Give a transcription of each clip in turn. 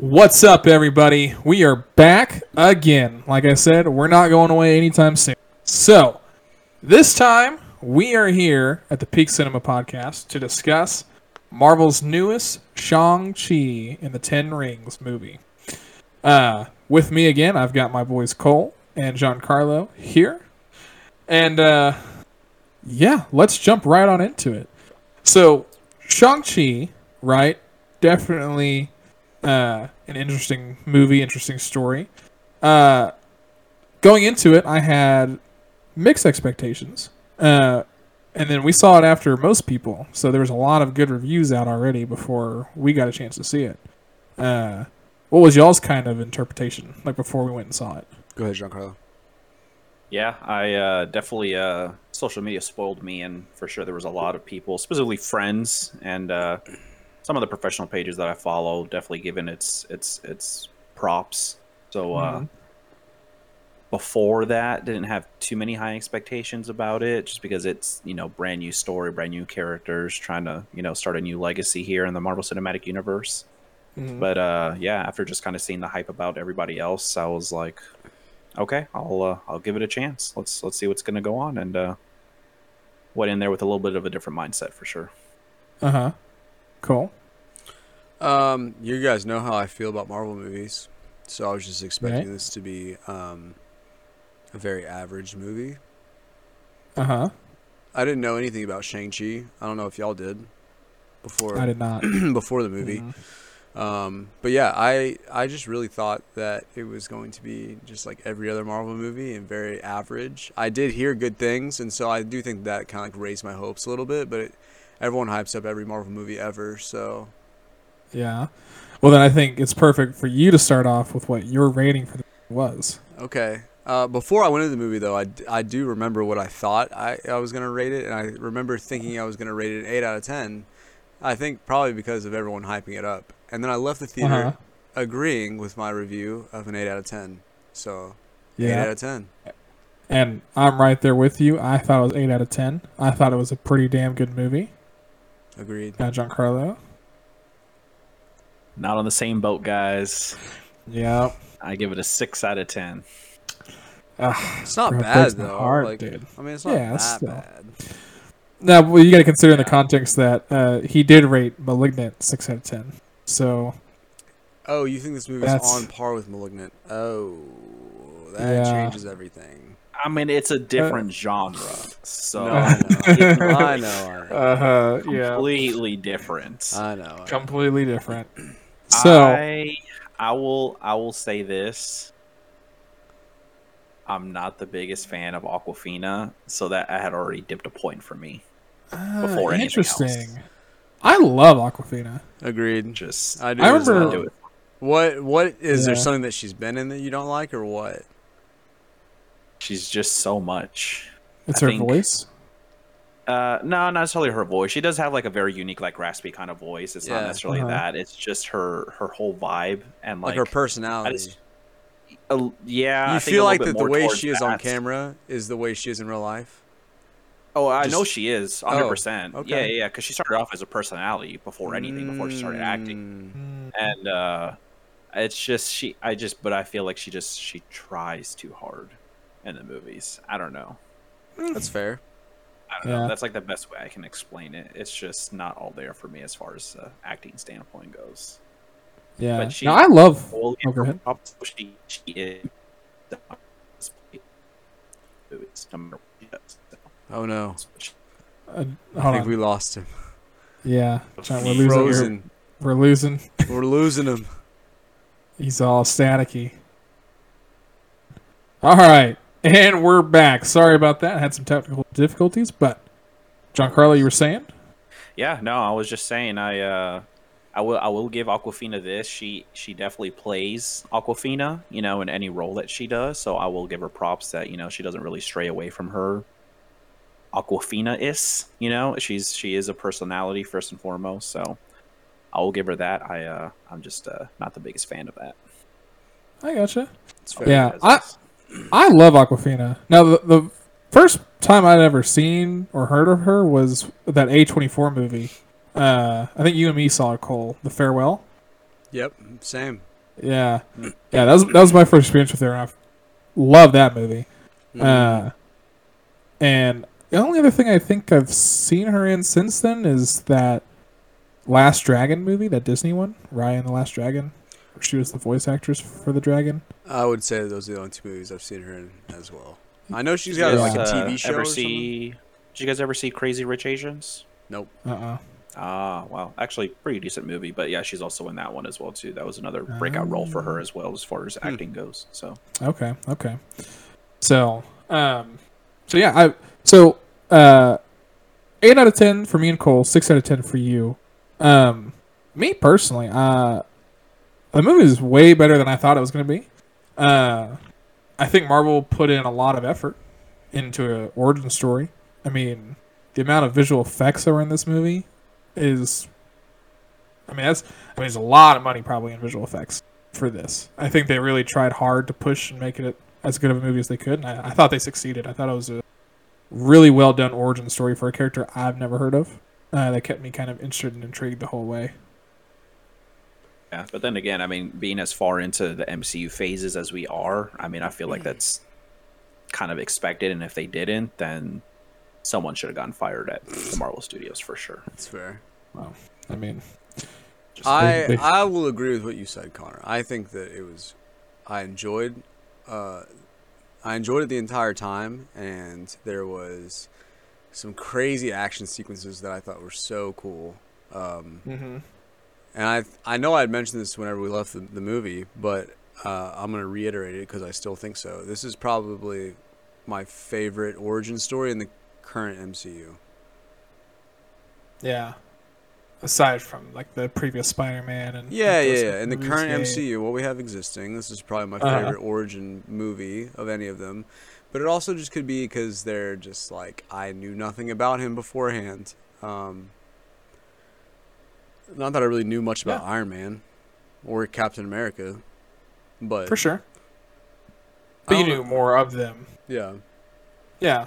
What's up, everybody? We are back again. Like I said, we're not going away anytime soon. So, this time we are here at the Peak Cinema Podcast to discuss Marvel's newest Shang-Chi in the Ten Rings movie. Uh, with me again, I've got my boys Cole and Giancarlo here. And, uh, yeah, let's jump right on into it. So, Shang-Chi, right? Definitely uh, an interesting movie, interesting story. Uh, going into it, I had mixed expectations. Uh, and then we saw it after most people, so there was a lot of good reviews out already before we got a chance to see it. Uh, what was y'all's kind of interpretation, like before we went and saw it? Go ahead, Giancarlo. Yeah, I uh, definitely uh, social media spoiled me, and for sure there was a lot of people, specifically friends and uh, some of the professional pages that I follow, definitely given its its its props. So uh, Mhm. before that, didn't have too many high expectations about it, just because it's you know brand new story, brand new characters, trying to you know start a new legacy here in the Marvel Cinematic Universe. Mhm. But uh, yeah, after just kind of seeing the hype about everybody else, I was like, okay, I'll uh, I'll give it a chance. Let's let's see what's gonna go on, and uh, went in there with a little bit of a different mindset for sure. Uh huh. Cool. Um, you guys know how I feel about Marvel movies, so I was just expecting Right. this to be um, a very average movie. Uh huh. I didn't know anything about Shang Chi. I don't know if y'all did before I did not. before the movie. Mhm. Um, but yeah, I I just really thought that it was going to be just like every other Marvel movie and very average. I did hear good things, and so I do think that kind of like raised my hopes a little bit. But it, everyone hypes up every Marvel movie ever, so Yeah. Well, then I think it's perfect for you to start off with what your rating for the movie was. Okay. Uh, before I went into the movie, though, I, I do remember what I thought I, I was going to rate it, and I remember thinking I was going to rate it an 8 out of 10. I think probably because of everyone hyping it up. And then I left the theater Uh-huh. agreeing with my review of an 8 out of 10. So, yeah. 8 out of 10. And I'm right there with you. I thought it was 8 out of 10. I thought it was a pretty damn good movie. Agreed. Got Giancarlo. Not on the same boat, guys. Yeah. I give it a six out of ten. It's not bad, though. heart, like, dude. I mean, it's not Yeah, that still. bad. Now, well, you got to consider in the context that uh, he did rate *Malignant* six out of ten. So Oh, you think this movie is on par with *Malignant*? Oh, that Yeah. changes everything. I mean, it's a different genre, so No, I know. I know. I know. uh, completely different. I know. Completely different. So I I will I will say this. I'm not the biggest fan of Awkwafina, so that I had already dipped a point for me. uh, before anything interesting. I love Awkwafina. Agreed. Just I do. I as well. remember- do it. What what is there something that she's been in that you don't like or what? She's just so much. It's I her think- voice. Uh, no, not necessarily her voice. She does have like a very unique, like raspy kind of voice. It's Yeah. not necessarily Uh-huh. that. It's just her her whole vibe and Like, like, her personality. just- uh, yeah. you I feel little like that the way she is on camera is the way she is in real life. Oh, I know she is, hundred percent. okay. Yeah, yeah, because she started off as a personality before anything, before she started acting. Mm, and uh it's just she i just but i feel like she just she tries too hard in the movies i don't know That's fair. i don't Yeah. know that's like the best way i can explain it it's just not all there for me as far as uh, acting standpoint goes Yeah. but she- now, I love. Oh, go ahead. she, she is movies, no matter what she does. Oh no. Uh, I think on. we lost him. Yeah, John, we're losing. your- We're losing. We're losing him. He's all staticky. All right, and we're back. Sorry about that. I had some technical difficulties, but Giancarlo, you were saying? Yeah, no, I was just saying I uh I will I will give Awkwafina this. She she definitely plays Awkwafina, you know, in any role that she does. So I will give her props that, you know, she doesn't really stray away from her Awkwafina is, you know. She's she is a personality first and foremost, so I will give her that. I uh I'm just uh not the biggest fan of that. I gotcha. Yeah, I. I love Awkwafina. Now the, the first time I'd ever seen or heard of her was that A twenty four movie. Uh, I think you and me saw it, Cole, The Farewell. Yep, same. Yeah, yeah. That was that was my first experience with her. and I love that movie. Mhm. Uh, and the only other thing I think I've seen her in since then is that Last Dragon movie, that Disney one, Raya and the Last Dragon. Where she was the voice actress for the dragon. I would say those are the only two movies I've seen her in as well. I know she's got guys, like a uh, TV show. Ever or something. see? Did you guys ever see Crazy Rich Asians? Nope. Uh uh Ah, wow. Actually, pretty decent movie, but yeah, she's also in that one as well too. That was another breakout role for her as well as far as acting goes. So Okay, okay. So, um, so yeah, I so uh, eight out of ten for me and Cole, six out of ten for you. Um, me personally, uh, the movie is way better than I thought it was going to be. Uh, I think Marvel put in a lot of effort into an origin story. I mean, the amount of visual effects that were in this movie is, I mean, that's, I mean, there's a lot of money probably in visual effects for this. I think they really tried hard to push and make it as good of a movie as they could, and I, I thought they succeeded. I thought it was a really well done origin story for a character I've never heard of. Uh, that kept me kind of interested and intrigued the whole way. Yeah, but then again, I mean, being as far into the MCU phases as we are, I mean, I feel like that's kind of expected, and if they didn't, then someone should have gotten fired at the Marvel Studios for sure. That's fair. Well, I mean, I they- they- I will agree with what you said, Connor. I think that it was, I enjoyed, uh, I enjoyed it the entire time, and there was some crazy action sequences that I thought were so cool. Um, Mhm. And I I know I had mentioned this whenever we left the, the movie, but uh, I'm gonna reiterate it because I still think so. This is probably my favorite origin story in the current MCU. yeah. Aside from like the previous Spider-Man and Yeah, yeah, yeah. In the current. MCU, what we have existing, this is probably my Uh-huh. favorite origin movie of any of them. But it also just could be because they're just like I knew nothing about him beforehand. Um, not that I really knew much about Yeah. Iron Man or Captain America, but for sure. But you knew know. more of them. Yeah, Yeah,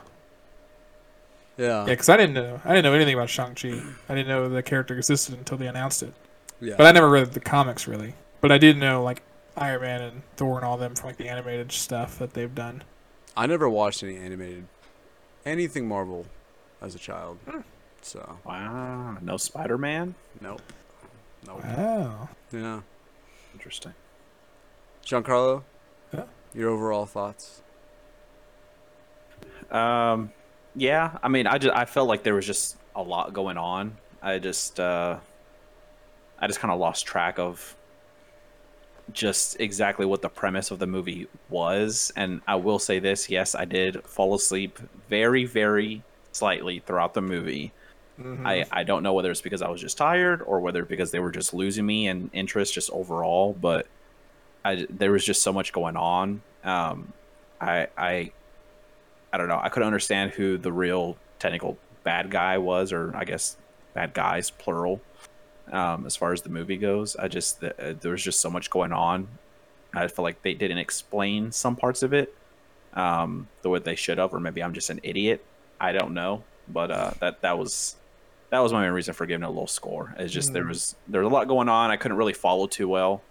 yeah, yeah. Because I didn't know. I didn't know anything about Shang Chi. I didn't know the character existed until they announced it. yeah. But I never read the comics really. But I did know like Iron Man and Thor and all them from like the animated stuff that they've done. I never watched any animated anything Marvel as a child, Hmm. So Wow, no Spider Man. nope, nope. Wow. Yeah, Interesting. Giancarlo, Yeah. your overall thoughts? Um, yeah, I mean, I just I felt like there was just a lot going on. I just uh, I just kind of lost track of just exactly what the premise of the movie was. And I will say this: yes, I did fall asleep very, very slightly throughout the movie. Mhm. I, I don't know whether it's because I was just tired or whether because they were just losing me and interest just overall, but I there was just so much going on. Um, I I I don't know. I couldn't understand who the real technical bad guy was, or I guess bad guys plural. Um, as far as the movie goes, I just th- uh, there was just so much going on. I feel like they didn't explain some parts of it um, the way they should have, or maybe I'm just an idiot. I don't know, but uh, that that was that was my main reason for giving it a low score. It's just there Mm. was there was a lot going on. I couldn't really follow too well.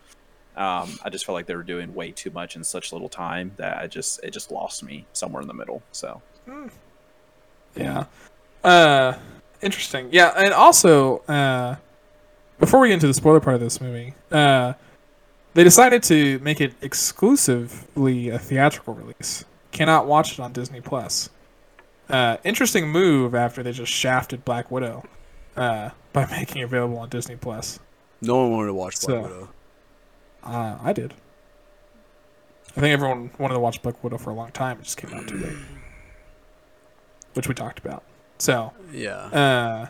Um, I just felt like they were doing way too much in such little time that I just it just lost me somewhere in the middle. So Yeah. Uh, interesting. Yeah, and also, uh, before we get into the spoiler part of this movie, uh, they decided to make it exclusively a theatrical release. Cannot watch it on Disney Plus. Uh, interesting move after they just shafted Black Widow uh, by making it available on Disney Plus. No one wanted to watch Black So- Widow. Uh, I did. I think everyone wanted to watch Black Widow for a long time. It just came out too late, which we talked about. So, Yeah. uh,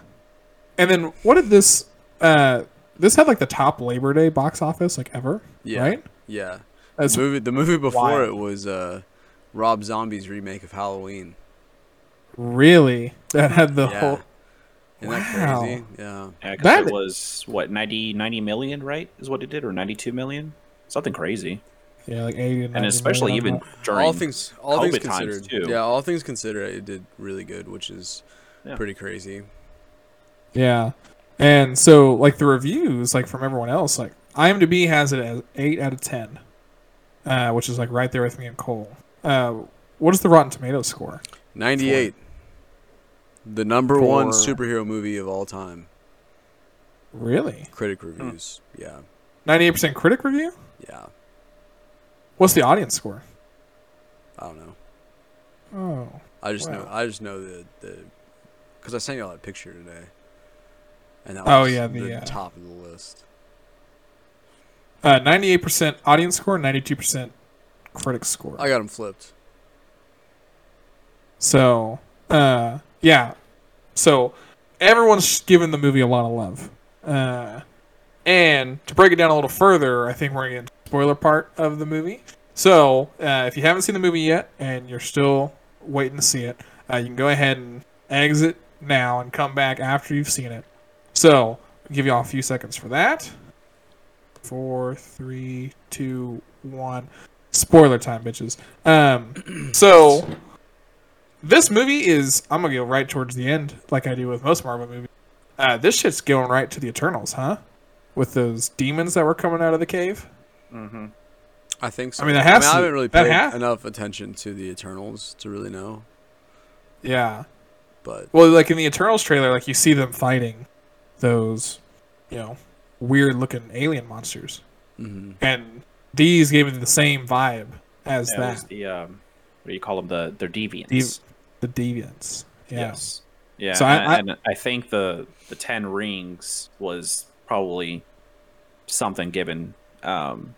and then what did this? Uh, this had like the top Labor Day box office like ever, Yeah. right? Yeah. That's the movie the movie before wild. it was uh Rob Zombie's remake of Halloween. Really that had the Yeah. whole. Isn't that Wow. crazy? Yeah. yeah, 'cause That- it was what 90, 90 million, right? Is what it did, or ninety two million, something crazy. Yeah, like eighty and, And 90 especially million even during all things all things COVID times, considered. too. Yeah, all things considered it did really good, which is Yeah. pretty crazy. Yeah, and so like the reviews, like from everyone else, like IMDb has it as eight out of ten, uh, which is like right there with me and Cole. Uh, what is the Rotten Tomatoes score? 98. The number one superhero movie of all time. Really? Critic reviews. Yeah. Ninety-eight percent critic review. Yeah. What's the audience score? I don't know. Oh, I just know. I just know the the because I sent you all that picture today, and that Oh, yeah, the, the, uh, top of the list. uh, ninety-eight percent audience score, ninety-two percent critic score. I got them flipped. So, uh, yeah. So, everyone's giving the movie a lot of love. Uh, and to break it down a little further, I think we're going to spoiler part of the movie. So, uh, if you haven't seen the movie yet and you're still waiting to see it, uh, you can go ahead and exit now and come back after you've seen it. So, I'll give you all a few seconds for that. Four, three, two, one. Spoiler time, bitches. Um, so this movie is I'm gonna go right towards the end, like I do with most Marvel movies. Uh, this shit's going right to the Eternals, huh? With those demons that were coming out of the cave. Mm-hmm. I think so. I mean, that has I to- haven't really paid has- enough attention to the Eternals to really know, Yeah. but Well, like in the Eternals trailer, like you see them fighting those, you know, weird looking alien monsters, mhm. and these gave it the same vibe as That was that. the um, what do you call them? The they're deviants. Dev- The deviants. Yeah. Yes. Yeah. So and, I- I- and I think the the ten rings was probably something given um,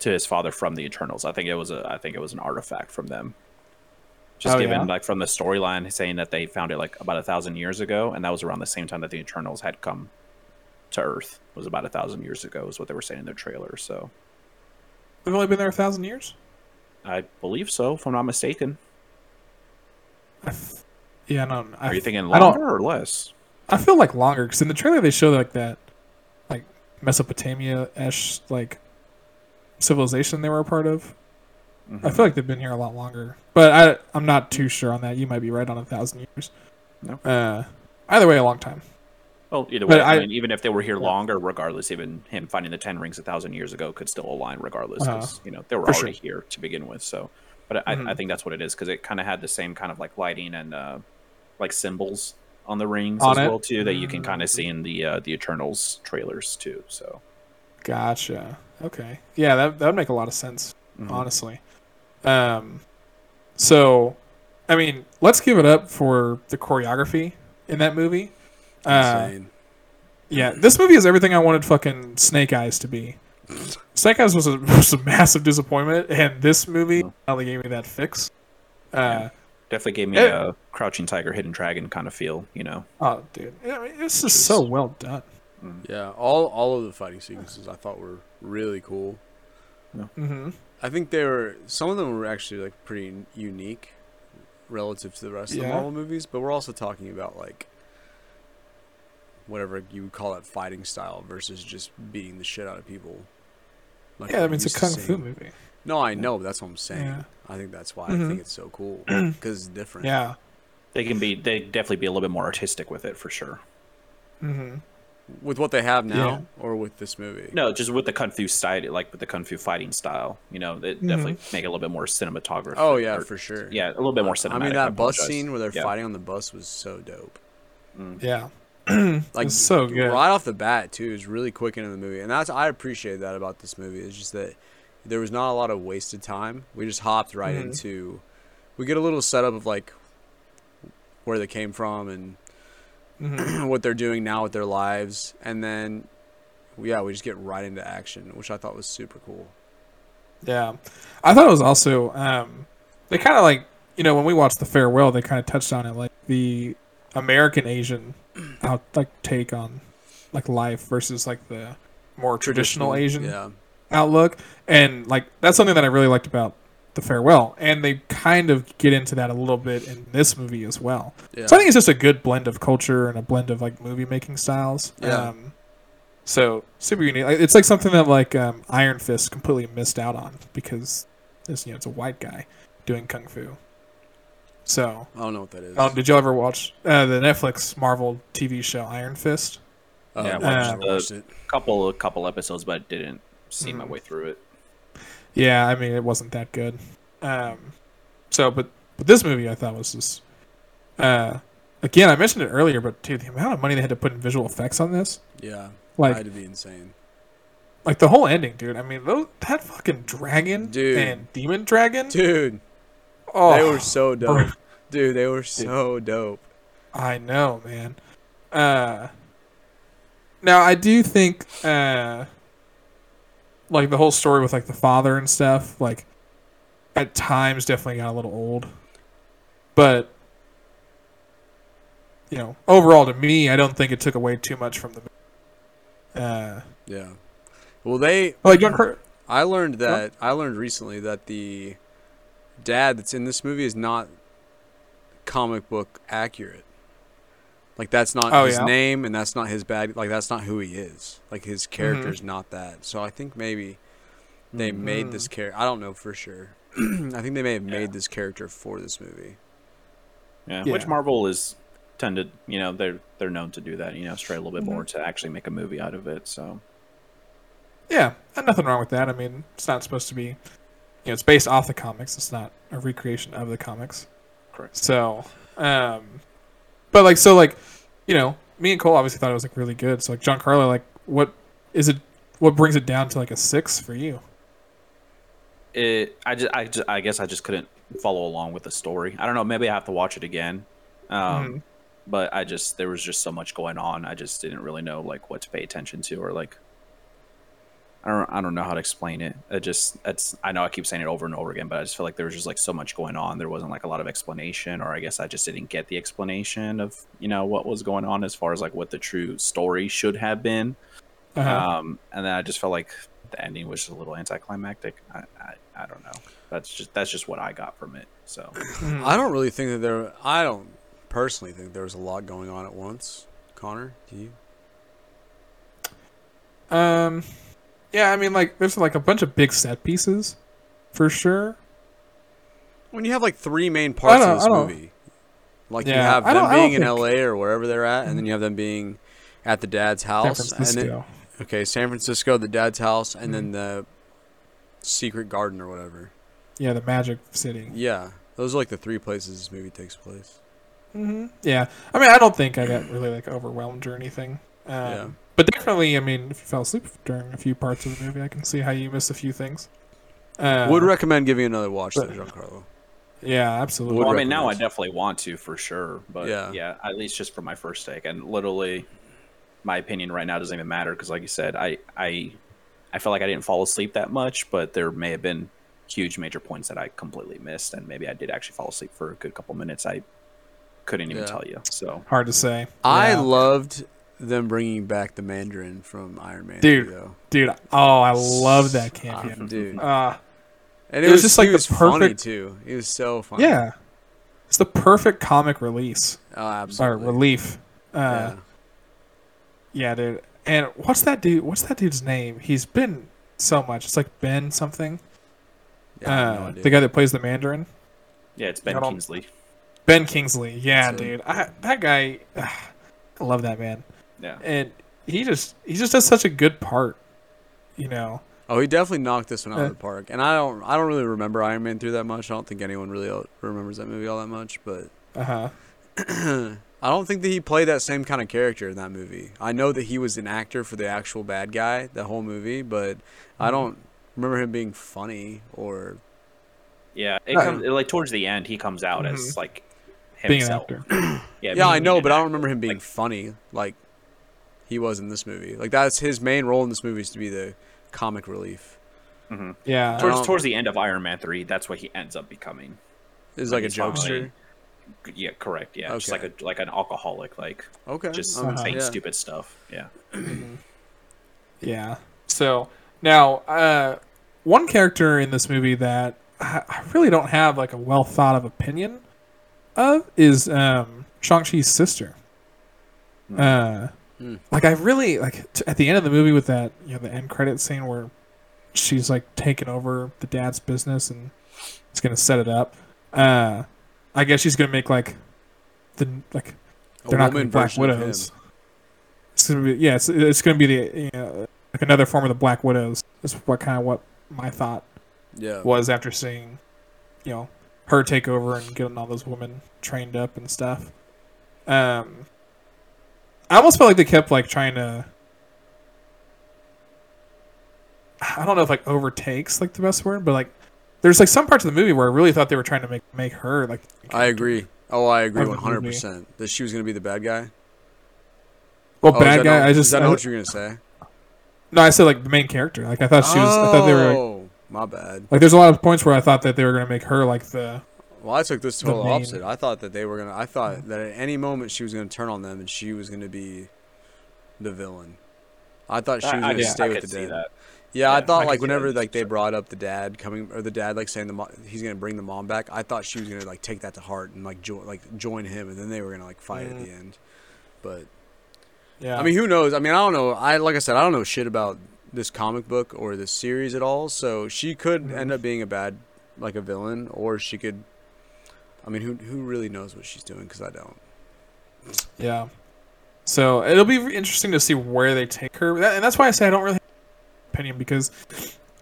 to his father from the Eternals. I think it was a I think it was an artifact from them. Just Oh, given yeah? like from the storyline saying that they found it like about a thousand years ago, and that was around the same time that the Eternals had come to Earth. Was about a thousand years ago, is what they were saying in their trailer. So We've only been there a thousand years. I believe so, if I'm not mistaken. I f- yeah, no. I, Are you thinking I longer or less? I feel like longer because in the trailer they show like that, like Mesopotamia-ish like civilization they were a part of. I Mhm. feel like they've been here a lot longer, but I I'm not too sure on that. You might be right on a thousand years. No. Uh, either way, a long time. Well, either way, I, I- mean, even if they were here Yeah. longer, regardless, even him finding the ten rings a thousand years ago could still align, regardless, because you know they were already here to begin with. So, but I, I Mhm. think that's what it is because it kind of had the same kind of like lighting and uh, like symbols on the rings On as it? well too that you can kind Mm. of see in the uh, the Eternals trailers too. So, Gotcha. Okay. Yeah, that that would make a lot of sense. mhm. honestly. Um, so, I mean, let's give it up for the choreography in that movie. Uh, Insane. yeah, this movie is everything I wanted fucking Snake Eyes to be. Snake Eyes was a, was a massive disappointment, and this movie finally gave me that fix. Uh, Yeah. definitely gave me it- a Crouching Tiger, Hidden Dragon kind of feel. You know, Oh, dude, I mean, it's just Just- so well done. Yeah, all all of the fighting sequences I thought were really cool. hmm I think they were some of them were actually like pretty unique relative to the rest of the Marvel movies, but we're also talking about like whatever you would call it fighting style versus just beating the shit out of people. Like Yeah, I we're mean, it's a used to kung fu movie. No, I know, but that's what I'm saying. Yeah. I think that's why Mhm. I think it's so cool because it's different. Yeah. they can be they definitely be a little bit more artistic with it for sure. hmm With what they have now, Yeah. or with this movie. No, just with the kung fu style, like with the kung fu fighting style, you know, it definitely make it a little bit more cinematography. Oh yeah, or- for sure. yeah, a little bit more cinematic. I mean that bus scene where they're Yeah. fighting on the bus was so dope. Mm. Yeah. Like so good. right off the bat too is really quick into the movie, and that's I appreciate that about this movie. It's just that there was not a lot of wasted time. We just hopped right Mhm. into. We get a little setup of like where they came from and Mhm. what they're doing now with their lives, and then yeah, we just get right into action, which I thought was super cool. Yeah, I thought it was also um, they kind of like you know when we watched the farewell, they kind of touched on it like the American Asian out like take on like life versus like the more traditional, Asian Yeah, outlook, and like that's something that I really liked about the farewell, and they kind of get into that a little bit in this movie as well. yeah. So I think it's just a good blend of culture and a blend of like movie making styles. Yeah. Um, so super unique. It's like something that like um, Iron Fist completely missed out on because it's you know it's a white guy doing kung fu. So, I don't know what that is. um, did you ever watch uh, the Netflix Marvel TV show Iron Fist? Oh, Yeah, I watched never the- watched it. couple a couple episodes, but didn't see my Mm. way through it. Yeah, I mean it wasn't that good. Um, so, but but this movie I thought was just. Uh, again, I mentioned it earlier, but dude, the amount of money they had to put in visual effects on this, Yeah, like had to be insane. like the whole ending, dude. I mean, those, that fucking dragon Dude. and demon dragon. Dude, oh, they were so bro. dope. Dude, they were so dope. I know, man. Uh, now I do think, uh, like the whole story with like the father and stuff, like at times definitely got a little old, but you know, overall to me, I don't think it took away too much from the. Uh, Yeah. Well, they. like I learned that. I learned recently that the dad that's in this movie is not comic book accurate. Like that's not Oh, his yeah? name, and that's not his bad. Like that's not who he is. Like his character's Mm-hmm. not that. So I think maybe they made Mm. this character. I don't know for sure. I think they may have made this character for this movie. Yeah, Yeah. which Marvel is tended, you know, they're they're known to do that. You know, stray a little bit Mm-hmm. more to actually make a movie out of it. So yeah, and nothing wrong with that. I mean, it's not supposed to be. You know, it's based off the comics. It's not a recreation of the comics. correct. So, um, but like, so like, you know, me and Cole obviously thought it was like really good. So like, Giancarlo, like, what is it? What brings it down to like a six for you? It, I just, I just, I guess I just couldn't follow along with the story. I don't know. Maybe I have to watch it again. Um, Mhm. but I just there was just so much going on. I just didn't really know like what to pay attention to or like. I don't, I don't know how to explain it. It just, it's. I know I keep saying it over and over again, but I just feel like there was just like so much going on. There wasn't like a lot of explanation, or I guess I just didn't get the explanation of you know what was going on as far as like what the true story should have been. Uh-huh. Um, and then I just felt like the ending was a little anticlimactic. I, I, I don't know. That's just that's just what I got from it. So. I don't really think that there. I don't personally think there was a lot going on at once. Connor, do you? Um, yeah, I mean, like, there's like a bunch of big set pieces, for sure. When you have like three main parts of this movie, like Yeah, you have them don't- I don't being in think- Mm-hmm. L.A. or wherever they're at, and then you have them being at the dad's San house, and Francisco. then okay, San Francisco, the dad's house, and then Mhm. the secret garden or whatever. yeah, the Magic City. Yeah, those are like the three places this movie takes place. hmm Yeah, I mean, I don't think I got really like overwhelmed or anything. Um, Yeah. But definitely, I mean, if you fell asleep during a few parts of the movie, I can see how you miss a few things. Uh, Would recommend giving another watch, though, but- Giancarlo. yeah, absolutely. Would well, I mean, now I definitely want to for sure. But Yeah. yeah. at least just for my first take, and literally, my opinion right now doesn't even matter because, like you said, I I I feel like I didn't fall asleep that much, but there may have been huge major points that I completely missed, and maybe I did actually fall asleep for a good couple minutes. I couldn't even Yeah. tell you. So Hard to say. I Yeah. loved them bringing back the Mandarin from Iron Man, Dude. 3, though. dude. Oh, I love that cameo. dude. Uh, And It it, was was, just like he the was funny perfect- too. He was so funny. yeah, it's the perfect comic release Oh, or absolutely. relief. Uh, yeah. yeah. dude. And what's that dude? What's that dude's name? He's been so much. It's like Ben something. Yeah, I no uh, the guy that plays the Mandarin. yeah, it's Ben I don't- Kingsley. Ben Kingsley. Yeah, So- dude. I, that guy. I love that man. Yeah, and he just he just does such a good part you know Oh, he definitely knocked this one out Uh, of the park. And I don't, I don't really remember Iron Man through that much. I don't think anyone really remembers that movie all that much. But uh-huh I don't think that he played that same kind of character in that movie. I know that he was an actor for the actual bad guy the whole movie, but I Mm-hmm. don't remember him being funny or yeah. It Uh, comes like towards the end, he comes out as like being an himself. actor Yeah, yeah, I know, but I don't remember him being Like, funny like he was in this movie. Like that's his main role in this movie is to be the comic relief. mhm. yeah towards towards the end of Iron Man three, that's what he ends up becoming. Is Like like a he's finally- jokester. Yeah, correct. Yeah, just like a like an alcoholic, like Okay. just um, saying yeah. stupid stuff. Yeah. yeah so now uh one character in this movie that I, I really don't have like a well thought of opinion of is um shang-chi's sister Hmm. uh Hmm. like i really like t- at the end of the movie with that you know the end credit scene where she's like taking over the dad's business and it's gonna set it up uh i guess she's gonna make like the like they're not to be Black version of him. Widows. It's gonna be yeah. It's, it's gonna be the you know, like another form of the Black Widows. Is what kind of what my thought Yeah. was after seeing, you know, her take over and getting all those women trained up and stuff. Um, I almost felt like they kept like trying to. I don't know if like overtakes like the best word, but like there's like some parts of the movie where I really thought they were trying to make make her like. I agree. Oh, I agree one hundred percent. That she was gonna be the bad guy. Well, Oh, bad guy. not- I Is just that I, not what you're gonna say? no, I said like the main character. Like I thought she was. I thought they were like, Oh, my bad. like. There's a lot of points where I thought that they were gonna make her like the. Well, I took this The total main- opposite. I thought that they were gonna. I thought that at any moment she was gonna turn on them and she was gonna be the villain. I thought she was I, gonna I, could- stay I with could the dad. that. Yeah, I thought I like can see that whenever like they brought up the dad coming or the dad like saying the mo- he's gonna bring the mom back. I thought she was gonna like take that to heart and like join like join him, and then they were gonna like fight at Mm. the end. But Yeah. I mean, who knows? I mean, I don't know. I like I said, I don't know shit about this comic book or this series at all. So she could Mhm. end up being a bad, like a villain, or she could. I mean, who who really knows what she's doing? Because I don't. Yeah. So it'll be interesting to see where they take her, That- and that's why I say I don't really have an opinion because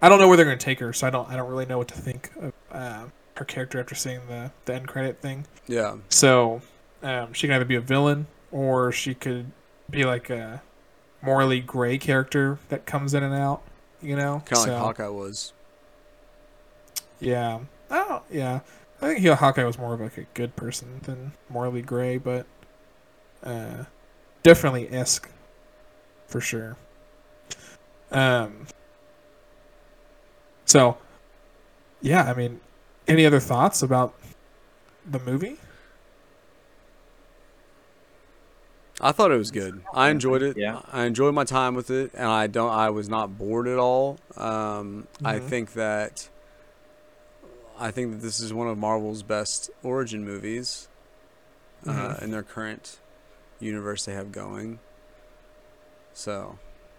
I don't know where they're going to take her. So I don't I don't really know what to think of uh, her character after seeing the the end credit thing. Yeah, So um, she can either be a villain or she could be like a morally gray character that comes in and out. You know, kind of so, like Hawkeye was. Yeah. Oh, yeah. I think he, Hawkeye was more of like a good person than morally gray, but uh, definitely Isk for sure. Um. So, yeah. I mean, any other thoughts about the movie? I thought it was good. I enjoyed it. Yeah. I enjoyed my time with it, and I don't. I was not bored at all. Um, I Mhm. think that. I think that this is one of Marvel's best origin movies. Uh, Mhm. in their current universe they have going. So.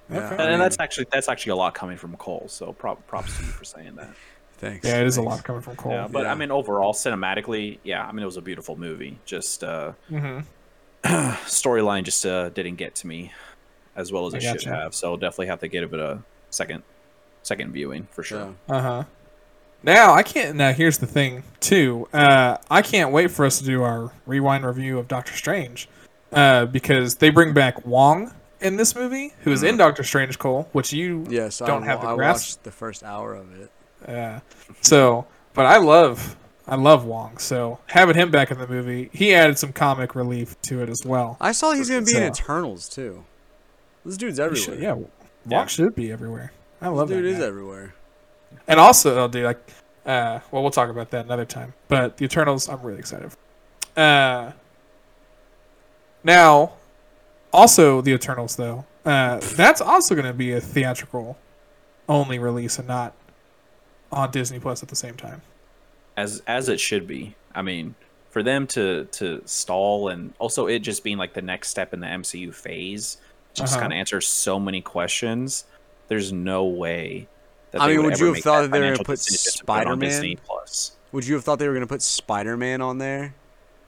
Yeah, Okay. I and mean, that's actually that's actually a lot coming from Cole. So prop, props to you for saying that. thanks. Yeah, it is a lot coming from Cole. Yeah, but Yeah. I mean, overall, cinematically, yeah, I mean, it was a beautiful movie. Just uh, hmm storyline just uh, didn't get to me as well as I it should gotcha. have. So I'll definitely have to give it a second second viewing for sure. Yeah. Uh huh. Now I can't. Now here's the thing too. Uh, I can't wait for us to do our rewind review of Doctor Strange, uh, because they bring back Wong in this movie, who is in Doctor Strange, Cole, which you Yes, Don't I, have the I grasp. watched the first hour of it. Uh, so, but I love, I love Wong. So having him back in the movie, he added some comic relief to it as well. I saw he's gonna be in Eternals too. This dude's everywhere. should- yeah, Wong Yeah. should be everywhere. I love this dude is everywhere. And also, oh, dude, like, uh, well, we'll talk about that another time. But the Eternals, I'm really excited. For. Uh, now, also the Eternals, though, uh, that's also going to be a theatrical only release and not on Disney Plus at the same time. As as it should be. I mean, for them to to stall and also it just being like the next step in the MCU phase, just Uh-huh. kind of answers so many questions. There's no way. That I mean, would ever you have thought that they were gonna put decision to put it on Spider-Man? Plus. Would you have thought they were gonna put Spider Man on there?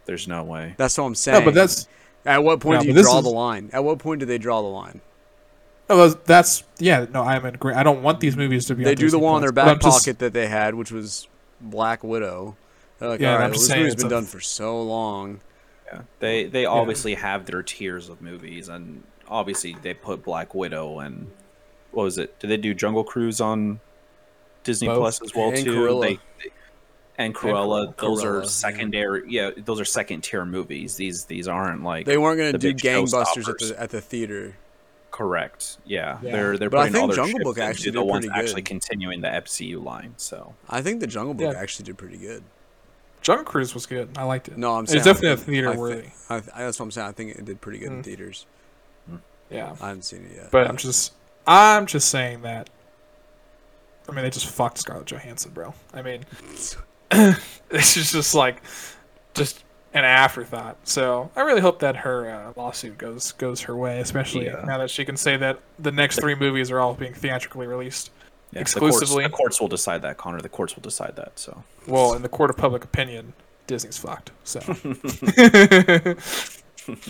There's no way. That's what I'm saying. No, but that's at what point No, do you draw is- the line? At what point do they draw the line? oh, that's- that's yeah. No, I'm in agree. I don't want these movies to be. They on do the Disney one on their back I'm just- pocket that they had, which was Black Widow. They're like, Yeah, all and right, I'm well, this saying movie's it's been a- done for so long. Yeah. They they obviously have their tiers of movies and obviously they put Black Widow and what was it? Did they do Jungle Cruise on Disney Both. Plus as well And too? Cruella. They, they- and Cruella, Cruella, those are secondary. Yeah. those are second tier movies. These these aren't like They weren't gonna do gangbusters at the at the theater. correct. Yeah, Yeah. they're they're But I think Jungle chips Book into actually the did ones pretty actually continuing the MCU line. So I think the Jungle Book Yeah. actually did pretty good. Jungle Cruise was good. I liked it. No, I'm It's saying I definitely a theater I thi- worthy. I, I, that's what I'm saying. I think it did pretty good in Mm. theaters. Yeah. I haven't seen it yet. But I'm just, I'm just saying that. I mean, they just fucked Scarlett Johansson, bro. I mean, it's just, just like, just an afterthought. So I really hope that her uh, lawsuit goes goes her way, especially Yeah. now that she can say that the next three movies are all being theatrically released. yeah, Exclusively. the courts, the courts will decide that. Connor, the courts will decide that. So Well, in the court of public opinion, Disney's fucked. So.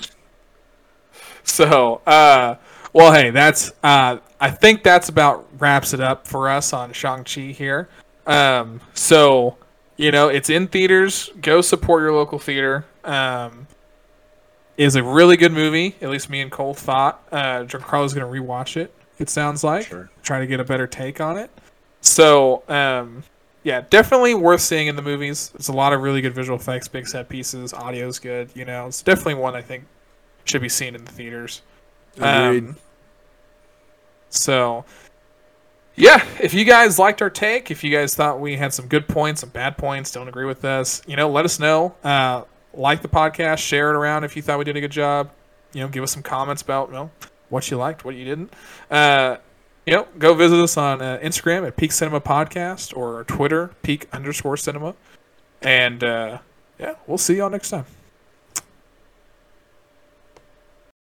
so, uh, well, hey, that's uh, I think that's about wraps it up for us on Shang Chi here. Um, so, you know, it's in theaters. Go support your local theater. Um, is a really good movie. At least me and Cole thought. Uh, Giancarlo's going to rewatch it. It sounds like Sure. try to get a better take on it. So, um, yeah, definitely worth seeing in the movies. It's a lot of really good visual effects, big set pieces, audio's good. You know, it's definitely one I think should be seen in the theaters. Agreed. Um, so, yeah, if you guys liked our take, if you guys thought we had some good points, some bad points, don't agree with us, you know, let us know. Uh, like the podcast, share it around if you thought we did a good job. You know, give us some comments about you know what you liked, what you didn't. Uh, you know, go visit us on uh, Instagram at Peak Cinema Podcast or Twitter Peak underscore Cinema, and uh, yeah, we'll see y'all next time.